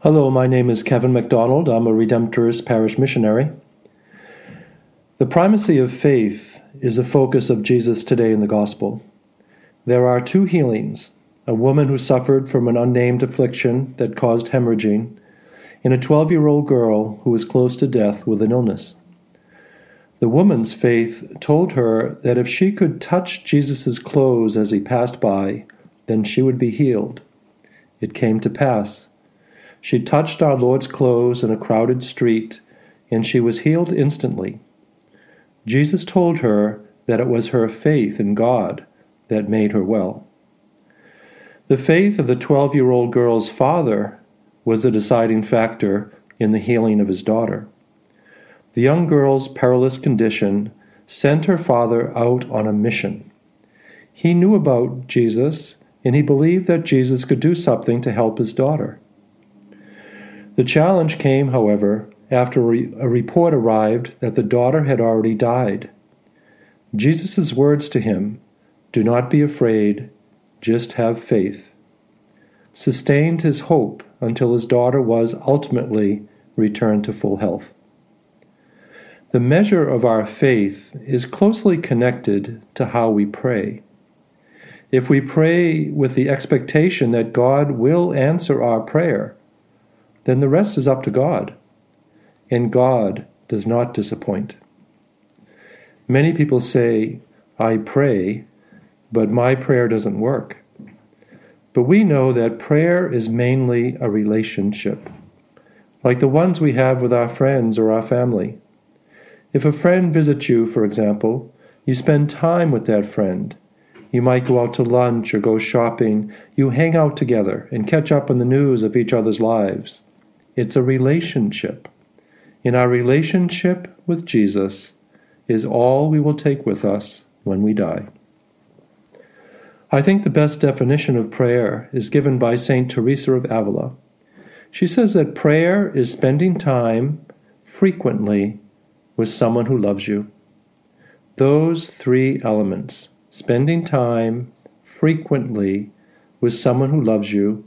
Hello, my name is Kevin MacDonald. I'm a Redemptorist parish missionary. The primacy of faith is the focus of Jesus today in the Gospel. There are two healings a woman who suffered from an unnamed affliction that caused hemorrhaging, and a 12 year old girl who was close to death with an illness. The woman's faith told her that if she could touch Jesus' clothes as he passed by, then she would be healed. It came to pass. She touched our Lord's clothes in a crowded street, and she was healed instantly. Jesus told her that it was her faith in God that made her well. The faith of the 12 year old girl's father was the deciding factor in the healing of his daughter. The young girl's perilous condition sent her father out on a mission. He knew about Jesus, and he believed that Jesus could do something to help his daughter. The challenge came, however, after a report arrived that the daughter had already died. Jesus' words to him, Do not be afraid, just have faith, sustained his hope until his daughter was ultimately returned to full health. The measure of our faith is closely connected to how we pray. If we pray with the expectation that God will answer our prayer, then the rest is up to God. And God does not disappoint. Many people say, I pray, but my prayer doesn't work. But we know that prayer is mainly a relationship, like the ones we have with our friends or our family. If a friend visits you, for example, you spend time with that friend. You might go out to lunch or go shopping. You hang out together and catch up on the news of each other's lives. It's a relationship. In our relationship with Jesus is all we will take with us when we die. I think the best definition of prayer is given by St. Teresa of Avila. She says that prayer is spending time frequently with someone who loves you. Those three elements, spending time frequently with someone who loves you,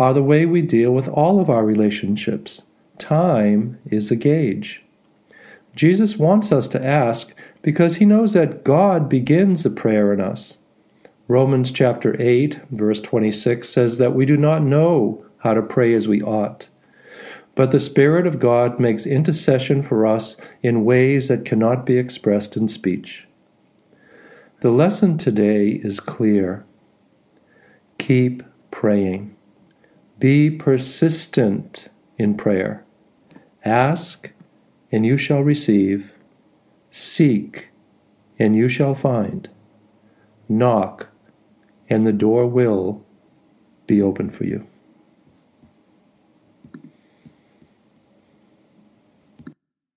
are the way we deal with all of our relationships. Time is a gauge. Jesus wants us to ask because he knows that God begins the prayer in us. Romans chapter 8, verse 26 says that we do not know how to pray as we ought. But the Spirit of God makes intercession for us in ways that cannot be expressed in speech. The lesson today is clear. Keep praying. Be persistent in prayer. Ask, and you shall receive. Seek, and you shall find. Knock, and the door will be open for you.